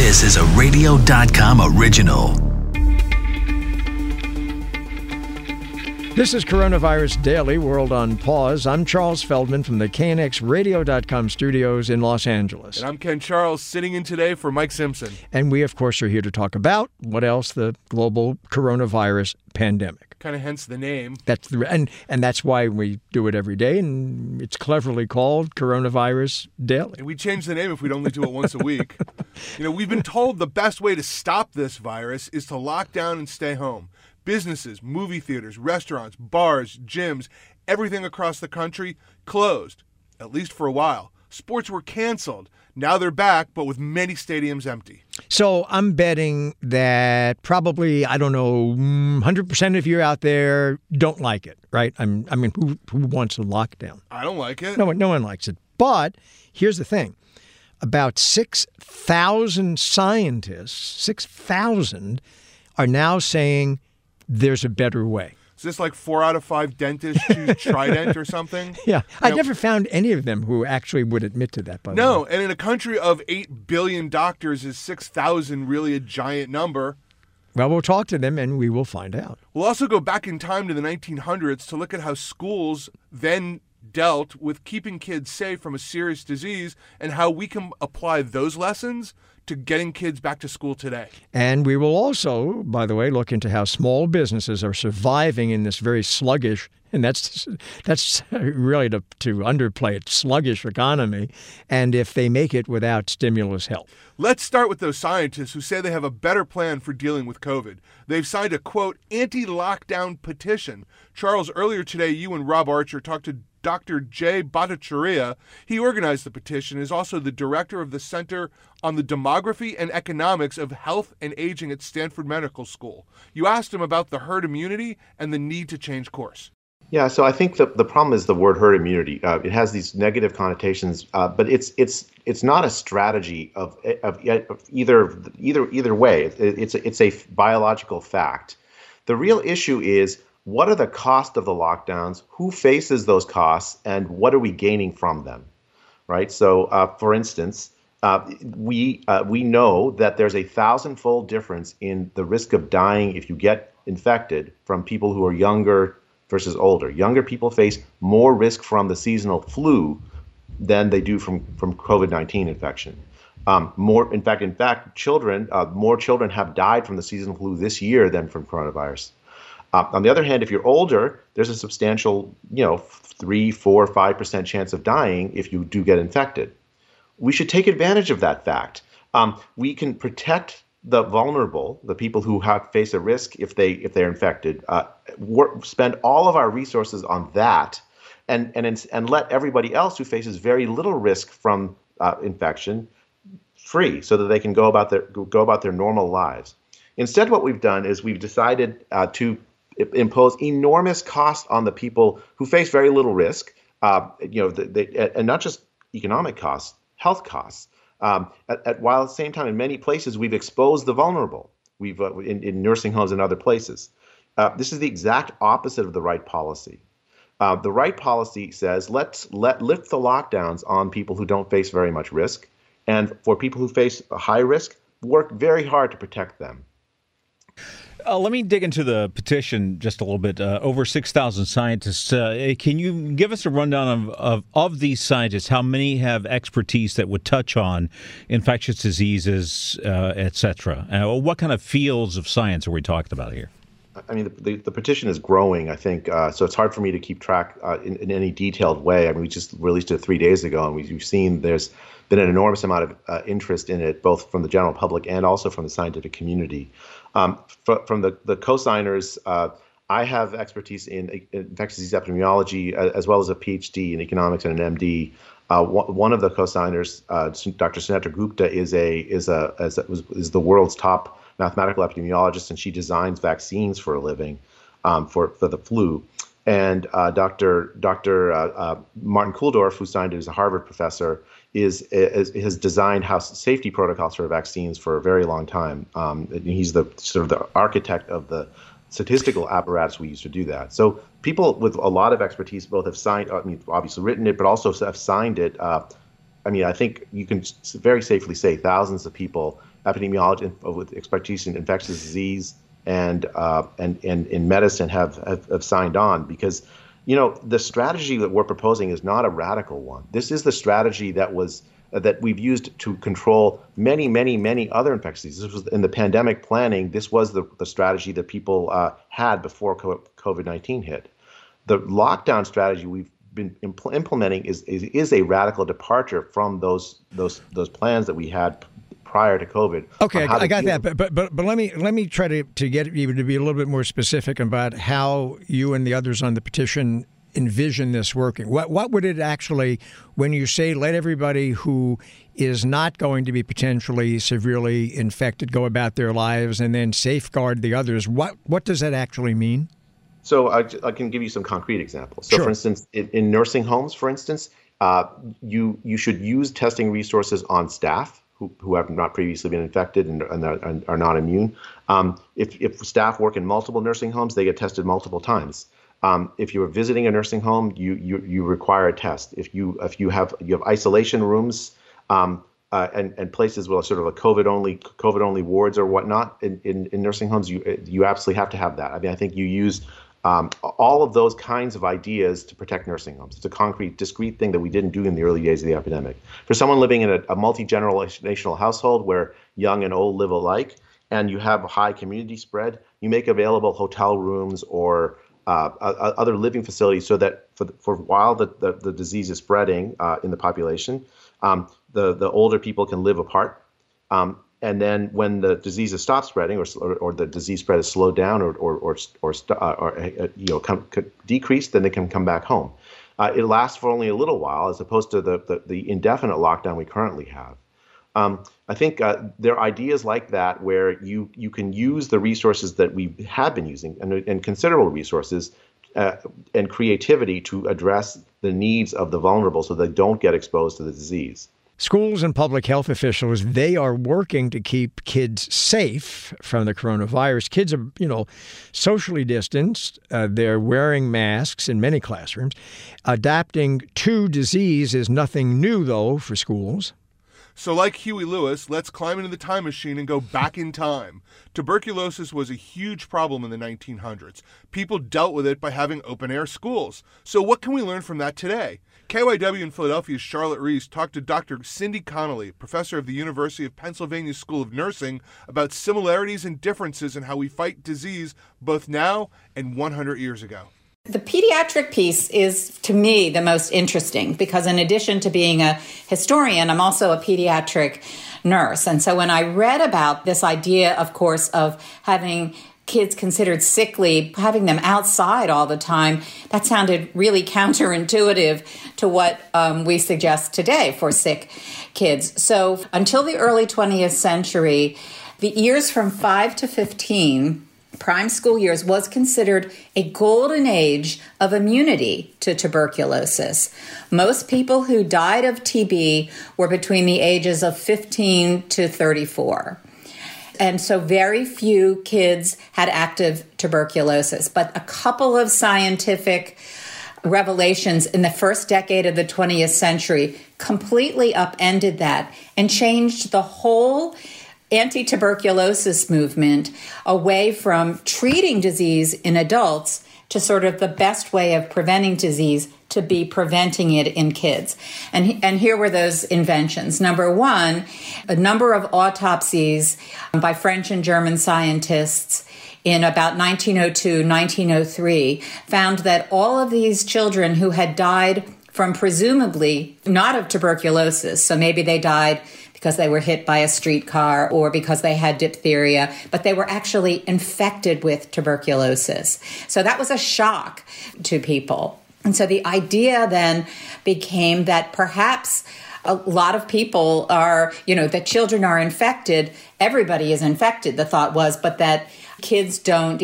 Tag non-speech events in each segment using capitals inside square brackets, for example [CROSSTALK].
This is a radio.com original. This is Coronavirus Daily World on Pause. I'm Charles Feldman from the KNXRadio.com studios in Los Angeles. And I'm Ken Charles, sitting in today for Mike Simpson. And we, of course, are here to talk about what else the global coronavirus pandemic. Kind of hence the name. That's the and and that's why we do it every day, and it's cleverly called Coronavirus Daily. And we change the name if we'd only do it once a week. [LAUGHS] you know, we've been told the best way to stop this virus is to lock down and stay home. Businesses, movie theaters, restaurants, bars, gyms, everything across the country closed, at least for a while. Sports were canceled. Now they're back, but with many stadiums empty. So I'm betting that probably I don't know, mm, 100 percent of you out there don't like it, right? I'm, I mean, who who wants a lockdown? I don't like it. No one, no one likes it. But here's the thing: about six thousand scientists, six thousand, are now saying there's a better way. Is this like four out of five dentists choose [LAUGHS] Trident or something? Yeah, I never found any of them who actually would admit to that. By no, and in a country of eight billion doctors, is six thousand really a giant number? Well, we'll talk to them and we will find out. We'll also go back in time to the 1900s to look at how schools then dealt with keeping kids safe from a serious disease and how we can apply those lessons to getting kids back to school today. And we will also, by the way, look into how small businesses are surviving in this very sluggish and that's that's really to, to underplay it sluggish economy and if they make it without stimulus help. Let's start with those scientists who say they have a better plan for dealing with covid. They've signed a quote anti-lockdown petition. Charles earlier today you and rob archer talked to Dr. Jay Bhattacharya. He organized the petition, is also the director of the Center on the Demography and Economics of Health and Aging at Stanford Medical School. You asked him about the herd immunity and the need to change course. Yeah, so I think the, the problem is the word herd immunity. Uh, it has these negative connotations, uh, but it's it's it's not a strategy of, of, of either either either way. It, it's a, it's a biological fact. The real issue is what are the cost of the lockdowns? Who faces those costs, and what are we gaining from them? Right. So, uh, for instance, uh, we uh, we know that there's a thousandfold difference in the risk of dying if you get infected from people who are younger versus older. Younger people face more risk from the seasonal flu than they do from from COVID-19 infection. Um, more, in fact, in fact, children, uh, more children have died from the seasonal flu this year than from coronavirus. Uh, on the other hand, if you're older, there's a substantial, you know, three, four, five percent chance of dying if you do get infected. We should take advantage of that fact. Um, we can protect the vulnerable, the people who have, face a risk if they if they're infected. Uh, work, spend all of our resources on that, and and and let everybody else who faces very little risk from uh, infection free, so that they can go about their go about their normal lives. Instead, what we've done is we've decided uh, to impose enormous cost on the people who face very little risk. Uh, you know, they, and not just economic costs, health costs. Um, at, at, while at the same time, in many places, we've exposed the vulnerable. We've uh, in, in, nursing homes and other places. Uh, this is the exact opposite of the right policy. Uh, the right policy says let's let lift the lockdowns on people who don't face very much risk, and for people who face a high risk, work very hard to protect them. Uh, let me dig into the petition just a little bit. Uh, over 6,000 scientists. Uh, can you give us a rundown of, of, of, these scientists? How many have expertise that would touch on infectious diseases, uh, et cetera? Uh, what kind of fields of science are we talking about here? I mean, the, the, the petition is growing, I think, uh, so it's hard for me to keep track in, in, any detailed way. I mean, we just released it three days ago, and we've seen there's been an enormous amount of interest in it, both from the general public and also from the scientific community. Um, fr- from the, the co-signers, uh, I have expertise in infectious disease epidemiology as well as a PhD in economics and an MD. Uh, one of the co-signers, uh, Dr. Sunetra Gupta, is a is a, is, a, is the world's top mathematical epidemiologist, and she designs vaccines for a living um, for for the flu. And uh, Dr. Dr. Uh, uh, Martin Kulldorff, who signed it as a Harvard professor, is, is, has designed house safety protocols for vaccines for a very long time. Um, he's the sort of the architect of the statistical apparatus we use to do that. So people with a lot of expertise both have signed, I mean, obviously written it, but also have signed it. Uh, I mean, I think you can very safely say thousands of people epidemiologists with expertise in infectious disease and uh, and and in medicine have, have have signed on because you know the strategy that we're proposing is not a radical one. This is the strategy that was that we've used to control many, many, many other infectious diseases. This was in the pandemic planning. This was the, the strategy that people uh, had before COVID nineteen hit. The lockdown strategy we've been impl- implementing is, is is a radical departure from those those those plans that we had prior to COVID. Okay, I, I got that, but, but but but let me let me try to to get you to be a little bit more specific about how you and the others on the petition envision this working. What what would it actually, when you say let everybody who is not going to be potentially severely infected go about their lives and then safeguard the others? What what does that actually mean? So I, I can give you some concrete examples. So, sure. for instance, in, in, nursing homes, for instance, uh, you you should use testing resources on staff who, who have not previously been infected and, and, are, are, not immune. Um, if, if staff work in multiple nursing homes, they get tested multiple times. Um, if you're visiting a nursing home, you, you you require a test. If you if you have you have isolation rooms um, uh, and and places with sort of a COVID only COVID only wards or whatnot in, in, in nursing homes, you you absolutely have to have that. I mean, I think you use um, all of those kinds of ideas to protect nursing homes. It's a concrete, discrete thing that we didn't do in the early days of the epidemic. For someone living in a, a multi generational household where young and old live alike, and you have high community spread, you make available hotel rooms or uh, other living facilities so that for, for while the, the, the disease is spreading uh, in the population, um, the, the older people can live apart. Um, and then when the disease has stopped spreading or, or, or, the disease spread is slowed down or, or, or, or, uh, or uh, you know, come, decreased, then they can come back home. Uh, it lasts for only a little while as opposed to the, the, the indefinite lockdown we currently have. Um, I think uh, there are ideas like that where you, you can use the resources that we have been using and, and considerable resources uh, and creativity to address the needs of the vulnerable so they don't get exposed to the disease. Schools and public health officials, they are working to keep kids safe from the coronavirus. Kids are, you know, socially distanced. Uh, they're wearing masks in many classrooms. Adapting to disease is nothing new, though, for schools. So, like Huey Lewis, let's climb into the time machine and go back in time. Tuberculosis was a huge problem in the 1900s. People dealt with it by having open air schools. So, what can we learn from that today? KYW in Philadelphia's Charlotte Reese talked to Dr. Cindy Connolly, professor of the University of Pennsylvania School of Nursing, about similarities and differences in how we fight disease both now and 100 years ago. The pediatric piece is, to me, the most interesting because, in addition to being a historian, I'm also a pediatric nurse. And so, when I read about this idea, of course, of having kids considered sickly, having them outside all the time, that sounded really counterintuitive to what um, we suggest today for sick kids. So, until the early 20th century, the years from 5 to 15 prime school years was considered a golden age of immunity to tuberculosis. Most people who died of TB were between the ages of 15 to 34. And so very few kids had active tuberculosis, but a couple of scientific revelations in the first decade of the 20th century completely upended that and changed the whole anti tuberculosis movement away from treating disease in adults to sort of the best way of preventing disease to be preventing it in kids. And, and here were those inventions. Number one, a number of autopsies um, by French and German scientists in about 1902, 1903 found that all of these children who had died from presumably not of tuberculosis, so maybe they died because they were hit by a streetcar or because they had diphtheria, but they were actually infected with tuberculosis. So that was a shock to people. And so the idea then became that perhaps a lot of people are, you know, that children are infected, everybody is infected, the thought was, but that kids don't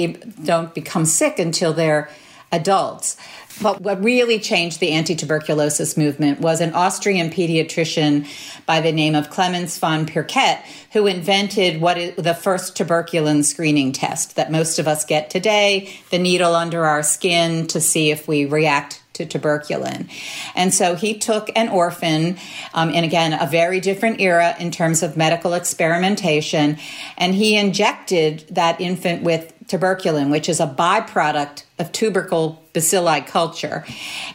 don't become sick until they're adults. But what really changed the anti tuberculosis movement was an Austrian pediatrician by the name of Clemens von Pirquet, who invented what is the first tuberculin screening test that most of us get today the needle under our skin to see if we react to tuberculin. And so he took an orphan, um, and again, a very different era in terms of medical experimentation, and he injected that infant with tuberculin, which is a byproduct of tubercle bacilli culture.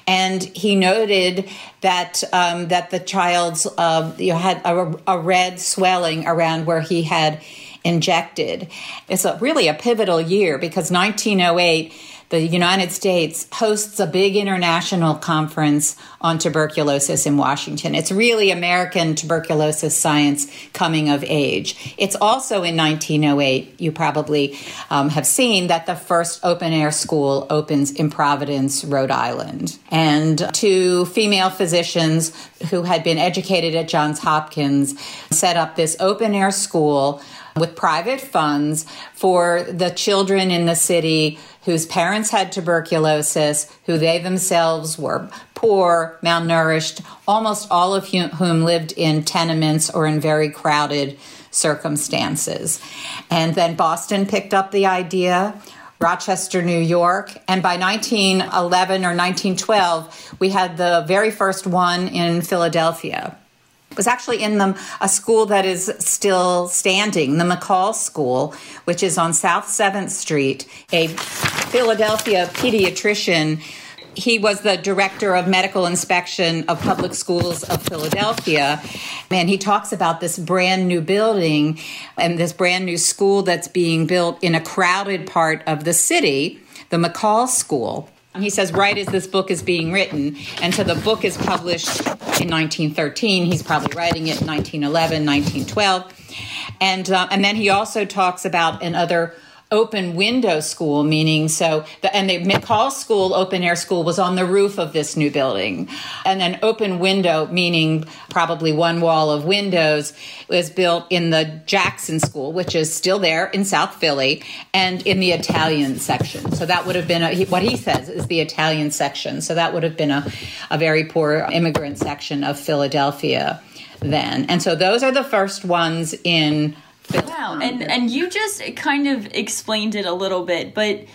And he noted that um, that the child's uh, you had a, a red swelling around where he had injected. It's a, really a pivotal year because 1908 the United States hosts a big international conference on tuberculosis in Washington. It's really American tuberculosis science coming of age. It's also in 1908, you probably um, have seen that the first open air school opens in Providence, Rhode Island. And two female physicians who had been educated at Johns Hopkins set up this open air school with private funds for the children in the city whose parents had tuberculosis, who they themselves were poor, malnourished, almost all of whom lived in tenements or in very crowded circumstances. And then Boston picked up the idea. Rochester, New York. And by 1911 or 1912, we had the very first one in Philadelphia It was actually in the, a school that is still standing, the McCall School, which is on South 7th Street. A Philadelphia pediatrician he was the director of medical inspection of public schools of Philadelphia. And he talks about this brand new building and this brand new school that's being built in a crowded part of the city, the McCall School. He says, right as this book is being written, and so the book is published in 1913. He's probably writing it in 1911, 1912. And, uh, and then he also talks about another open window school, meaning so the and the McCall School open air school was on the roof of this new building, and then open window meaning probably one wall of windows was built in the Jackson School, which is still there in South Philly, and in the Italian section. So that would have been a, what he says is the Italian section. So that would have been a, a very poor immigrant section of Philadelphia then, and so those are the first ones in Wow, and and you just kind of explained it a little bit, but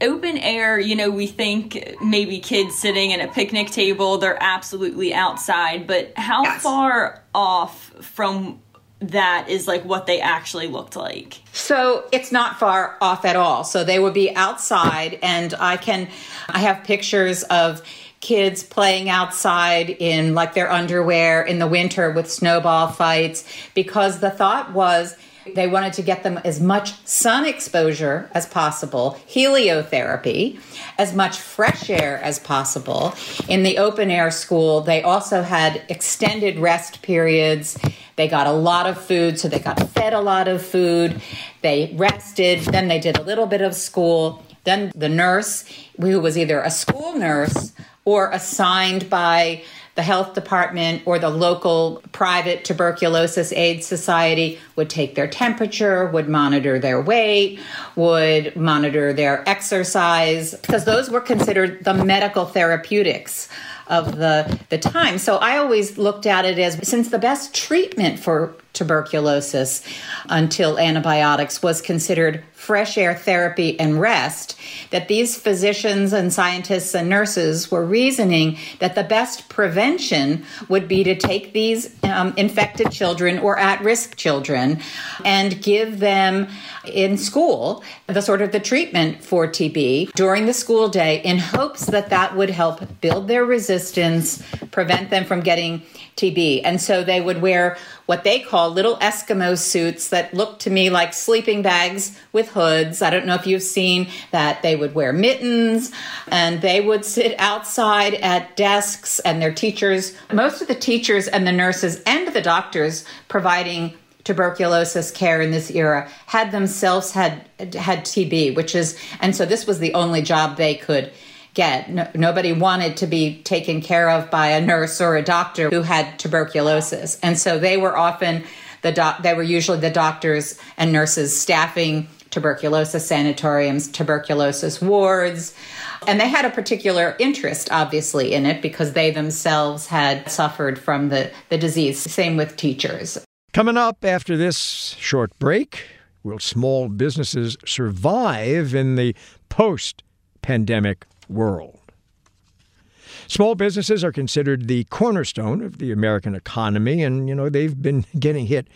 open air, you know, we think maybe kids sitting at a picnic table, they're absolutely outside, but how yes. far off from that is like what they actually looked like. So it's not far off at all. So they would be outside and I can I have pictures of kids playing outside in like their underwear in the winter with snowball fights because the thought was they wanted to get them as much sun exposure as possible, heliotherapy, as much fresh air as possible. In the open air school, they also had extended rest periods. They got a lot of food, so they got fed a lot of food. They rested, then they did a little bit of school. Then the nurse, who was either a school nurse or assigned by the health department or the local private tuberculosis aid society would take their temperature, would monitor their weight, would monitor their exercise, because those were considered the medical therapeutics of the, the time. So I always looked at it as since the best treatment for tuberculosis until antibiotics was considered fresh air therapy and rest, that these physicians and scientists and nurses were reasoning that the best prevention would be to take these um, infected children or at risk children and give them in school the sort of the treatment for TB during the school day in hopes that that would help build their resistance, prevent them from getting TB. And so they would wear what they call little Eskimo suits that look to me like sleeping bags with hoods. I don't know if you've seen that. They would wear mittens and they would sit outside at desks and their teachers, most of the teachers and the nurses and the doctors providing tuberculosis care in this era had themselves had had TB, which is and so this was the only job they could get. No, nobody wanted to be taken care of by a nurse or a doctor who had tuberculosis, and so they were often the doc. They were usually the doctors and nurses staffing tuberculosis sanatoriums, tuberculosis wards. And they had a particular interest, obviously, in it because they themselves had suffered from the, the disease. Same with teachers. Coming up after this short break, will small businesses survive in the post pandemic world? Small businesses are considered the cornerstone of the American economy, and you know they've been [LAUGHS] getting hit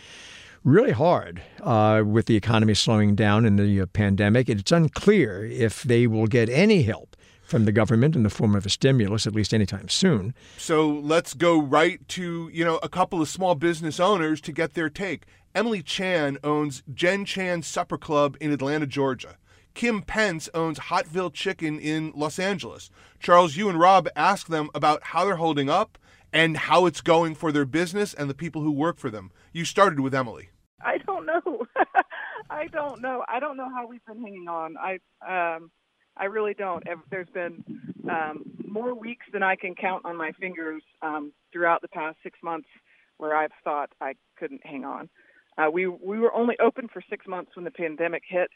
really hard uh, with the economy slowing down in the uh, pandemic. It's unclear if they will get any help from the government in the form of a stimulus, at least anytime soon. So let's go right to you know a couple of small business owners to get their take. Emily Chan owns Jen Chan Supper Club in Atlanta, Georgia. Kim Prince owns Hotville Chicken in Los Angeles. Charles, you and Rob asked them about how they're holding up and how it's going for their business and the people who work for them. You started with Emily. I don't know. [LAUGHS] I don't know. I don't know how we've been hanging on. I um I really don't. There's been um, more weeks than I can count on my fingers um, throughout the past six months where I've thought I couldn't hang on. Uh, we we were only open for six months when the pandemic hit,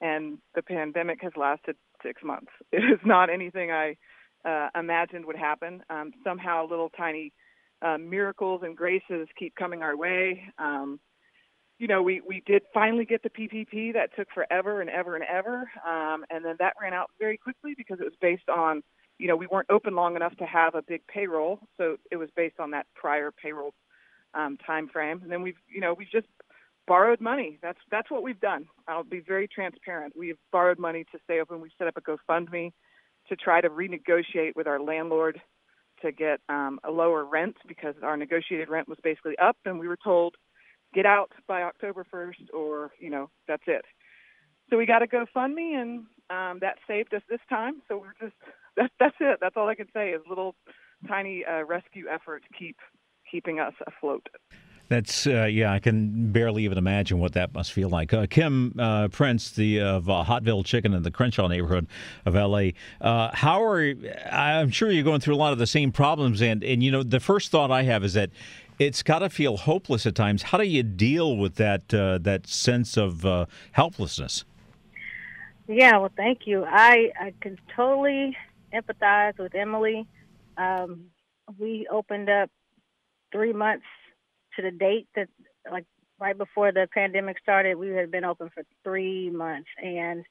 and the pandemic has lasted six months. [LAUGHS] It is not anything I uh, imagined would happen. Um, somehow, little tiny uh, miracles and graces keep coming our way. Um, you know, we we did finally get the PPP. That took forever and ever and ever, um, and then that ran out very quickly because it was based on, you know, we weren't open long enough to have a big payroll, so it was based on that prior payroll um, time frame. And then we've, you know, we've just borrowed money. That's that's what we've done. I'll be very transparent. We've borrowed money to stay open. We set up a GoFundMe to try to renegotiate with our landlord to get um, a lower rent because our negotiated rent was basically up, and we were told get out by October 1st, or you know that's it. So we got a GoFundMe, and um, that saved us this time. So we're just that's that's it. That's all I can say is little tiny uh, rescue efforts keep keeping us afloat. That's uh, yeah. I can barely even imagine what that must feel like. Uh, Kim uh, Prince, the of uh, Hotville Chicken in the Crenshaw neighborhood of L.A. Uh, how are I'm sure you're going through a lot of the same problems, and and you know the first thought I have is that it's got to feel hopeless at times. How do you deal with that uh, that sense of helplessness? Yeah, well, thank you. I I can totally empathize with Emily. Um, we opened up three months to the date that like right before the pandemic started, we had been open for three months, and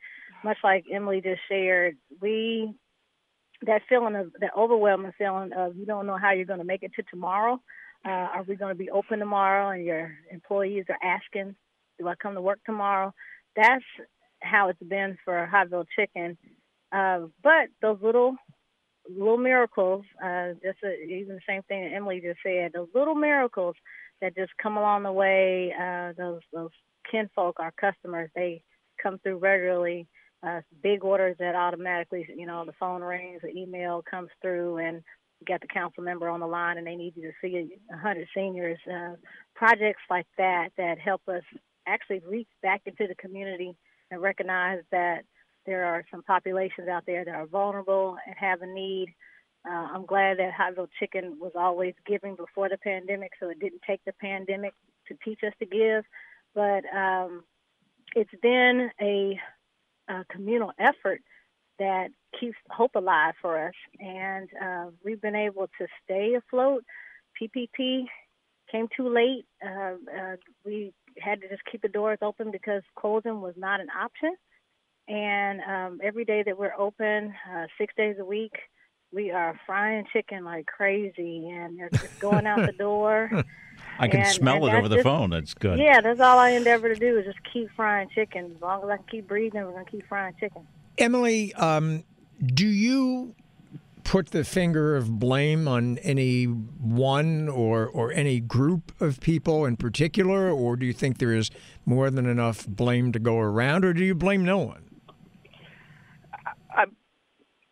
much like Emily just shared, we that feeling of that overwhelming feeling of you don't know how you're going to make it to tomorrow. Uh, are we going to be open tomorrow? And your employees are asking, "Do I come to work tomorrow?" That's how it's been for Hotville Chicken. Uh, but those little little miracles, uh, just uh, even the same thing that Emily just said, those little miracles that just come along the way. Uh, those those kinfolk, our customers, they come through regularly. Uh, big orders that automatically, you know, the phone rings, the email comes through, and got the council member on the line, and they need you to see a hundred seniors. Uh, projects like that that help us actually reach back into the community and recognize that there are some populations out there that are vulnerable and have a need. Uh, I'm glad that Hotville Chicken was always giving before the pandemic, so it didn't take the pandemic to teach us to give. But um, it's been a, a, communal effort that keeps hope alive for us, and uh, we've been able to stay afloat. PPP came too late. Uh, uh, we had to just keep the doors open because closing was not an option. And um, every day that we're open, uh, six days a week, we are frying chicken like crazy, and it's just going out the door. [LAUGHS] I can and, smell and it over the just, phone. That's good. Yeah, that's all I endeavor to do is just keep frying chicken. As long as I can keep breathing, we're gonna keep frying chicken. Emily, um, do you put the finger of blame on any one or or any group of people in particular, or do you think there is more than enough blame to go around, or do you blame no one? I,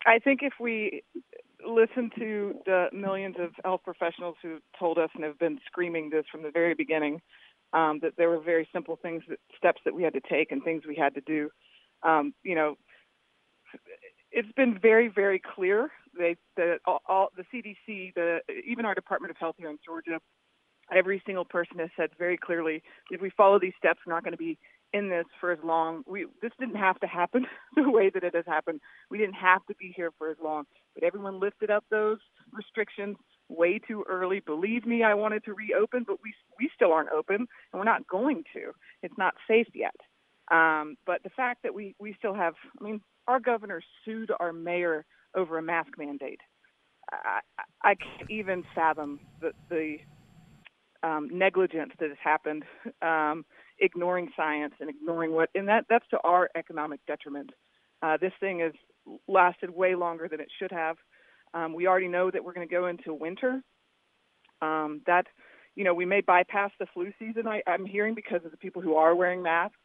I think if we listen to the millions of health professionals who told us and have been screaming this from the very beginning, um, that there were very simple things, that, steps that we had to take, and things we had to do. Um, you know, it's been very, very clear. The, all, all, the CDC, the even our Department of Health here in Georgia, every single person has said very clearly, if we follow these steps, we're not going to be in this for as long. We this didn't have to happen [LAUGHS] the way that it has happened. We didn't have to be here for as long. But everyone lifted up those restrictions way too early. Believe me, I wanted to reopen, but we we still aren't open, and we're not going to. It's not safe yet. Um, but the fact that we we still have, I mean, our governor sued our mayor over a mask mandate. I, I can't even fathom the, the um, negligence that has happened, um, ignoring science and ignoring what, and that that's to our economic detriment. Uh, this thing has lasted way longer than it should have. Um, we already know that we're going to go into winter. Um, that, you know, we may bypass the flu season. I, I'm hearing because of the people who are wearing masks.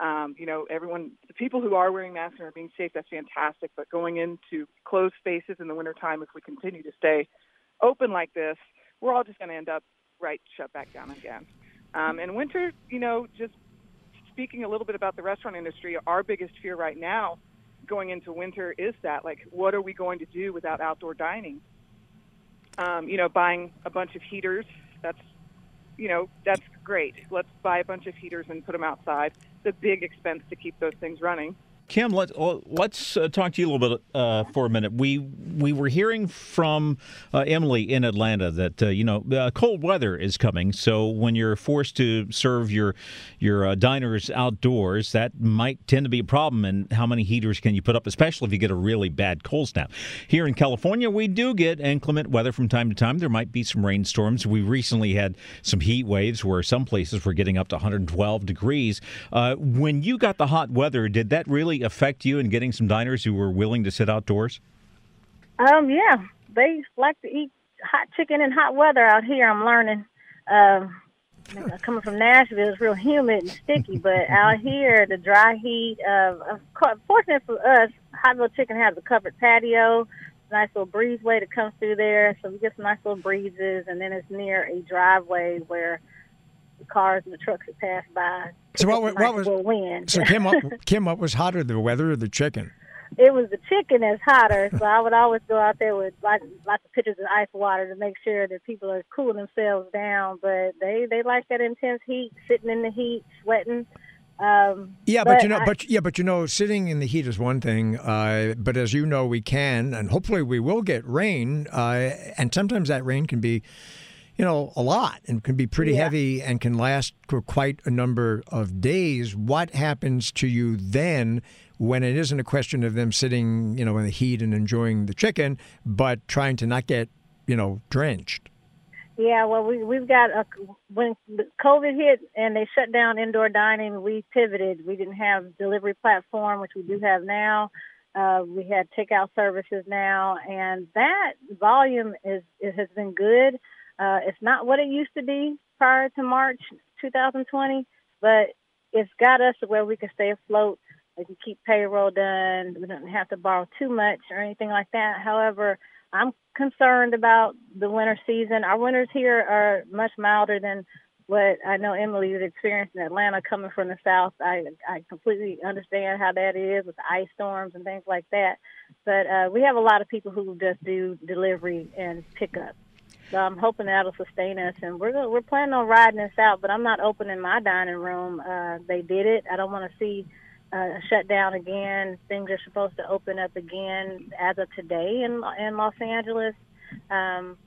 Um, you know, everyone, the people who are wearing masks and are being safe, that's fantastic. But going into closed spaces in the wintertime, if we continue to stay open like this, we're all just going to end up right shut back down again. Um, and winter, you know, just speaking a little bit about the restaurant industry, our biggest fear right now going into winter is that, like, what are we going to do without outdoor dining? Um, you know, buying a bunch of heaters, that's, you know, that's great. Let's buy a bunch of heaters and put them outside. A big expense to keep those things running. Kim, let, let's uh, talk to you a little bit uh, for a minute. We we were hearing from uh, Emily in Atlanta that uh, you know uh, cold weather is coming. So when you're forced to serve your your uh, diners outdoors, that might tend to be a problem. And how many heaters can you put up, especially if you get a really bad cold snap? Here in California, we do get inclement weather from time to time. There might be some rainstorms. We recently had some heat waves where some places were getting up to 112 degrees. when you got the hot weather, did that really affect you in getting some diners who were willing to sit outdoors? Um, yeah, they like to eat hot chicken in hot weather out here. I'm learning. Um, coming from Nashville, it's real humid and sticky, but out here, the dry heat of, of course, fortunate for us, Hotville Chicken has a covered patio, nice little breezeway that comes through there, so we get some nice little breezes, and then it's near a driveway where the cars and the trucks that pass by. So what, what, nice was wind. so Kim? What, [LAUGHS] Kim, what was hotter, the weather or the chicken? it was the chicken that's hotter, so I would always go out there with lots, lots of pitchers of ice water to make sure that people are cooling themselves down. But they they like that intense heat, sitting in the heat, sweating. Um, Yeah, but, you know, I- but yeah, but you know, sitting in the heat is one thing. Uh, but as you know, we can, and hopefully we will get rain. Uh, and sometimes that rain can be, you know, a lot and can be pretty Yeah. heavy and can last for quite a number of days. What happens to you then? When it isn't a question of them sitting, you know, in the heat and enjoying the chicken, but trying to not get, you know, drenched. Yeah, well, we we've got a when COVID hit and they shut down indoor dining, we pivoted. We didn't have delivery platform, which we do have now. Uh, we had takeout services now, and that volume is it has been good. Uh, it's not what it used to be prior to March 2020, but it's got us to where we can stay afloat. We can keep payroll done. We don't have to borrow too much or anything like that. However, I'm concerned about the winter season. Our winters here are much milder than what I know Emily has experienced in Atlanta coming from the south. I I completely understand how that is with ice storms and things like that. But uh, we have a lot of people who just do delivery and pickup. So I'm hoping that'll sustain us, and we're we're planning on riding this out. But I'm not opening my dining room. Uh, they did it. I don't want to see uh, shut down again. Things are supposed to open up again as of today in in Los Angeles, um,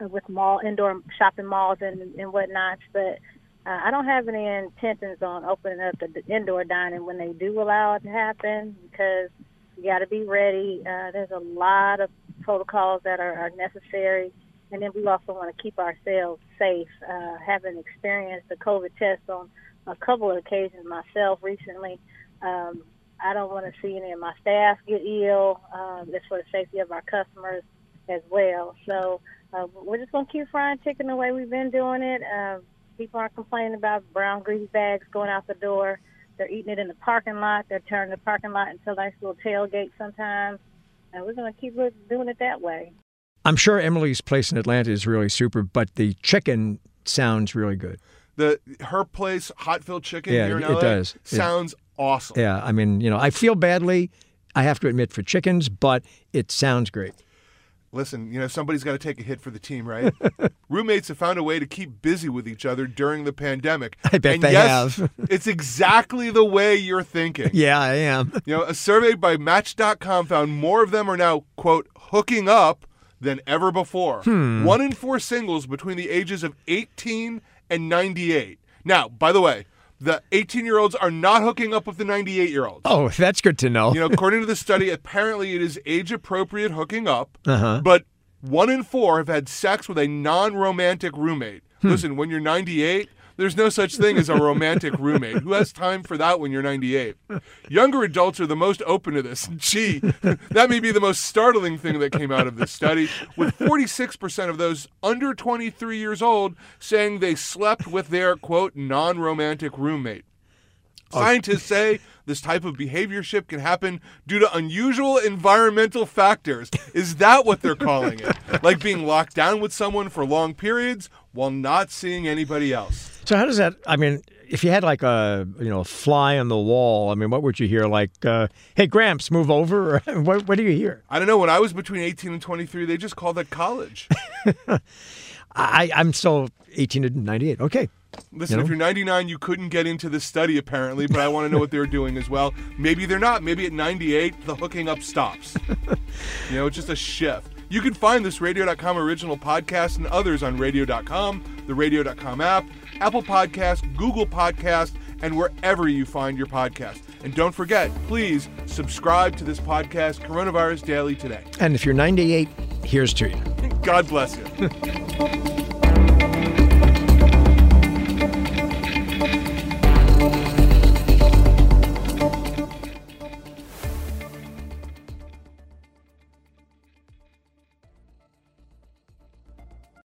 with mall indoor shopping malls and and whatnot. But uh, I don't have any intentions on opening up the, the indoor dining when they do allow it to happen because you got to be ready. Uh, there's a lot of protocols that are, are necessary. And then we also want to keep ourselves safe. Uh, having experienced the COVID test on a couple of occasions myself recently, um, I don't want to see any of my staff get ill. Um, it's for the safety of our customers as well. So uh, we're just going to keep frying chicken the way we've been doing it. Uh, people aren't complaining about brown grease bags going out the door. They're eating it in the parking lot. They're turning the parking lot into a nice little tailgate sometimes. And we're going to keep doing it that way. I'm sure Emily's place in Atlanta is really super, but the chicken sounds really good. The her place, Hotville Chicken Yeah, here in it LA, does. Yeah. sounds awesome. Yeah, I mean, you know, I feel badly, I have to admit, for chickens, but it sounds great. Listen, you know, somebody's got to take a hit for the team, right? [LAUGHS] Roommates have found a way to keep busy with each other during the pandemic. I bet and they yes, have. [LAUGHS] it's exactly the way you're thinking. [LAUGHS] Yeah, I am. You know, a survey by Match.com found more of them are now, quote, hooking up than ever before. Hmm. One in four singles between the ages of 18 and 98. Now, by the way, the 18 year olds are not hooking up with the 98 year olds. Oh, [LAUGHS] that's good to know. You know, according to the study, apparently it is age appropriate hooking up, Uh-huh. but One in four have had sex with a non romantic roommate. Listen, when you're 98, there's no such thing as a romantic roommate. Who has time for that when you're 98? Younger adults are the most open to this. [LAUGHS] Gee, that may be the most startling thing that came out of this study, with 46% of those under 23 years old saying they slept with their, quote, non romantic roommate. Uh, Scientists say this type of behavior shift can happen due to unusual environmental factors. Is that what they're calling it? Like being locked down with someone for long periods while not seeing anybody else. So how does that? I mean, if you had like a you know a fly on the wall, I mean, what would you hear? Like, uh, "Hey, Gramps, move over." [LAUGHS] What, what do you hear? I don't know. When I was between 18 and 23, they just called that college. [LAUGHS] I, I'm still 18 to 98. Okay. Listen, You know? if you're 99, you couldn't get into this study apparently, but I want to know what they're doing as well. Maybe they're not. Maybe at 98, the hooking up stops. [LAUGHS] you know, it's just a shift. You can find this radio.com original podcast and others on radio.com, the radio.com app, Apple Podcast, Google Podcast, and wherever you find your podcast. And don't forget, please subscribe to this podcast, Coronavirus Daily, today. And if you're 98, here's to you. God bless you. [LAUGHS]